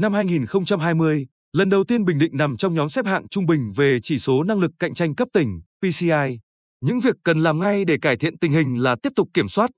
Năm 2020, lần đầu tiên Bình Định nằm trong nhóm xếp hạng trung bình về chỉ số năng lực cạnh tranh cấp tỉnh PCI. Những việc cần làm ngay để cải thiện tình hình là tiếp tục kiểm soát,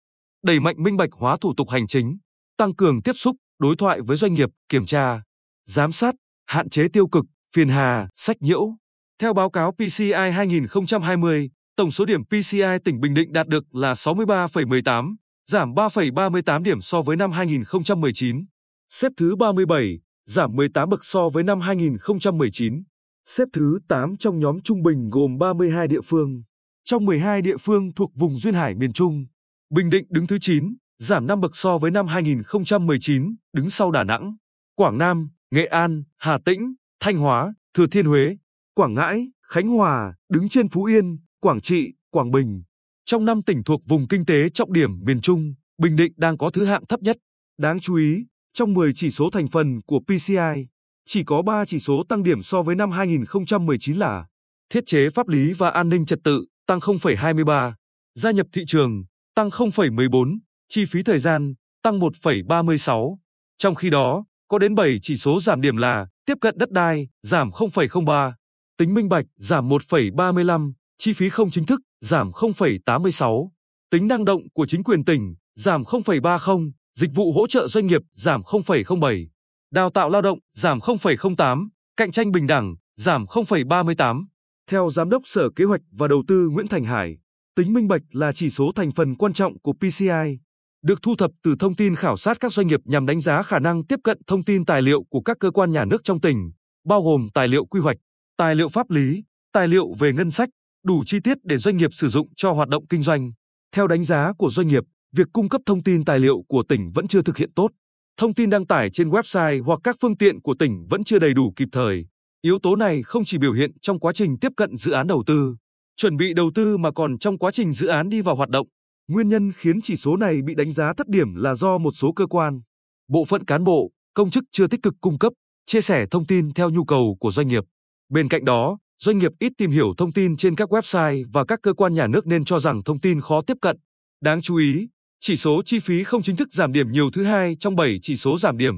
đẩy mạnh minh bạch hóa thủ tục hành chính, tăng cường tiếp xúc, đối thoại với doanh nghiệp, kiểm tra, giám sát, hạn chế tiêu cực, phiền hà, sách nhiễu. Theo báo cáo PCI 2020, tổng số điểm PCI tỉnh Bình Định đạt được là 63,18, giảm 3,38 điểm so với năm 2019. Xếp thứ 37, giảm 18 bậc so với năm 2019. Xếp thứ 8 trong nhóm trung bình gồm 32 địa phương. Trong 12 địa phương thuộc vùng duyên hải miền Trung, Bình Định đứng thứ 9, giảm 5 bậc so với năm 2019, đứng sau Đà Nẵng, Quảng Nam, Nghệ An, Hà Tĩnh, Thanh Hóa, Thừa Thiên Huế, Quảng Ngãi, Khánh Hòa, đứng trên Phú Yên, Quảng Trị, Quảng Bình. Trong năm tỉnh thuộc vùng kinh tế trọng điểm miền Trung, Bình Định đang có thứ hạng thấp nhất. Đáng chú ý, trong 10 chỉ số thành phần của PCI, chỉ có 3 chỉ số tăng điểm so với năm 2019 là thiết chế pháp lý và an ninh trật tự tăng 0,23, gia nhập thị trường tăng 0,14, chi phí thời gian tăng 1,36. Trong khi đó, có đến 7 chỉ số giảm điểm là tiếp cận đất đai giảm 0,03, tính minh bạch giảm 1,35, chi phí không chính thức giảm 0,86, tính năng động của chính quyền tỉnh giảm 0,30, dịch vụ hỗ trợ doanh nghiệp giảm 0,07, đào tạo lao động giảm 0,08, cạnh tranh bình đẳng giảm 0,38. Theo Giám đốc Sở Kế hoạch và Đầu tư Nguyễn Thành Hải, tính minh bạch là chỉ số thành phần quan trọng của PCI, được thu thập từ thông tin khảo sát các doanh nghiệp nhằm đánh giá khả năng tiếp cận thông tin tài liệu của các cơ quan nhà nước trong tỉnh, bao gồm tài liệu quy hoạch, tài liệu pháp lý, tài liệu về ngân sách, đủ chi tiết để doanh nghiệp sử dụng cho hoạt động kinh doanh. Theo đánh giá của doanh nghiệp, việc cung cấp thông tin tài liệu của tỉnh vẫn chưa thực hiện tốt. Thông tin đăng tải trên website hoặc các phương tiện của tỉnh vẫn chưa đầy đủ kịp thời. Yếu tố này không chỉ biểu hiện trong quá trình tiếp cận dự án đầu tư, chuẩn bị đầu tư mà còn trong quá trình dự án đi vào hoạt động. Nguyên nhân khiến chỉ số này bị đánh giá thất điểm là do một số cơ quan, bộ phận cán bộ, công chức chưa tích cực cung cấp, chia sẻ thông tin theo nhu cầu của doanh nghiệp. Bên cạnh đó, doanh nghiệp ít tìm hiểu thông tin trên các website và các cơ quan nhà nước nên cho rằng thông tin khó tiếp cận. Đáng chú ý, chỉ số chi phí không chính thức giảm điểm nhiều thứ hai trong 7 chỉ số giảm điểm.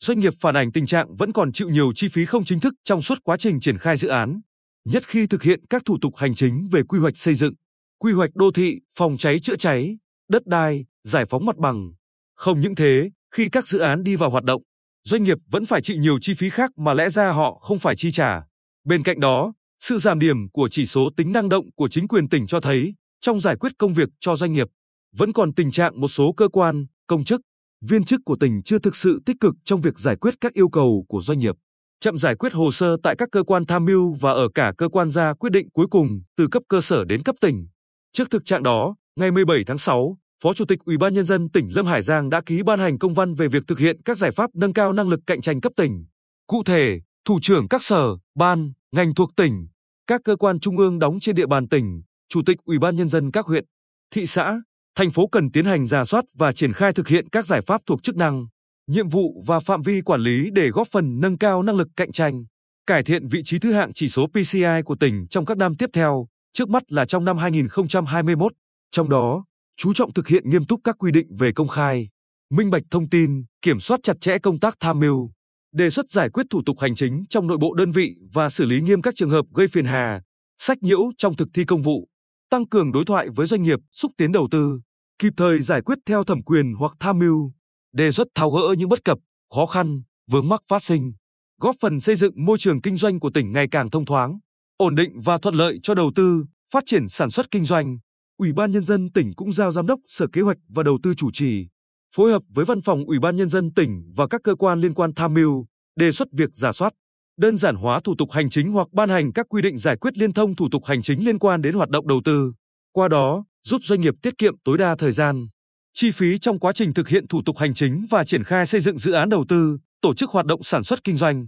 Doanh nghiệp phản ảnh tình trạng vẫn còn chịu nhiều chi phí không chính thức trong suốt quá trình triển khai dự án, nhất khi thực hiện các thủ tục hành chính về quy hoạch xây dựng, quy hoạch đô thị, phòng cháy chữa cháy, đất đai, giải phóng mặt bằng. Không những thế, khi các dự án đi vào hoạt động, doanh nghiệp vẫn phải chịu nhiều chi phí khác mà lẽ ra họ không phải chi trả. Bên cạnh đó, sự giảm điểm của chỉ số tính năng động của chính quyền tỉnh cho thấy, trong giải quyết công việc cho doanh nghiệp, vẫn còn tình trạng một số cơ quan, công chức, viên chức của tỉnh chưa thực sự tích cực trong việc giải quyết các yêu cầu của doanh nghiệp. Chậm giải quyết hồ sơ tại các cơ quan tham mưu và ở cả cơ quan ra quyết định cuối cùng từ cấp cơ sở đến cấp tỉnh. Trước thực trạng đó, ngày 17 tháng 6, Phó Chủ tịch Ủy ban nhân dân tỉnh Lâm Hải Giang đã ký ban hành công văn về việc thực hiện các giải pháp nâng cao năng lực cạnh tranh cấp tỉnh. Cụ thể, thủ trưởng các sở, ban, ngành thuộc tỉnh, các cơ quan trung ương đóng trên địa bàn tỉnh, chủ tịch Ủy ban nhân dân các huyện, thị xã, thành phố cần tiến hành giả soát và triển khai thực hiện các giải pháp thuộc chức năng, nhiệm vụ và phạm vi quản lý để góp phần nâng cao năng lực cạnh tranh, cải thiện vị trí thứ hạng chỉ số PCI của tỉnh trong các năm tiếp theo, trước mắt là trong năm 2021. Trong đó, chú trọng thực hiện nghiêm túc các quy định về công khai, minh bạch thông tin, kiểm soát chặt chẽ công tác tham mưu, đề xuất giải quyết thủ tục hành chính trong nội bộ đơn vị và xử lý nghiêm các trường hợp gây phiền hà, sách nhiễu trong thực thi công vụ, tăng cường đối thoại với doanh nghiệp, xúc tiến đầu tư, kịp thời giải quyết theo thẩm quyền hoặc tham mưu, đề xuất tháo gỡ những bất cập, khó khăn, vướng mắc phát sinh, góp phần xây dựng môi trường kinh doanh của tỉnh ngày càng thông thoáng, ổn định và thuận lợi cho đầu tư, phát triển sản xuất kinh doanh. Ủy ban nhân dân tỉnh cũng giao giám đốc Sở Kế hoạch và Đầu tư chủ trì, phối hợp với văn phòng Ủy ban nhân dân tỉnh và các cơ quan liên quan tham mưu, đề xuất việc giả soát, đơn giản hóa thủ tục hành chính hoặc ban hành các quy định giải quyết liên thông thủ tục hành chính liên quan đến hoạt động đầu tư. Qua đó, giúp doanh nghiệp tiết kiệm tối đa thời gian, chi phí trong quá trình thực hiện thủ tục hành chính và triển khai xây dựng dự án đầu tư, tổ chức hoạt động sản xuất kinh doanh.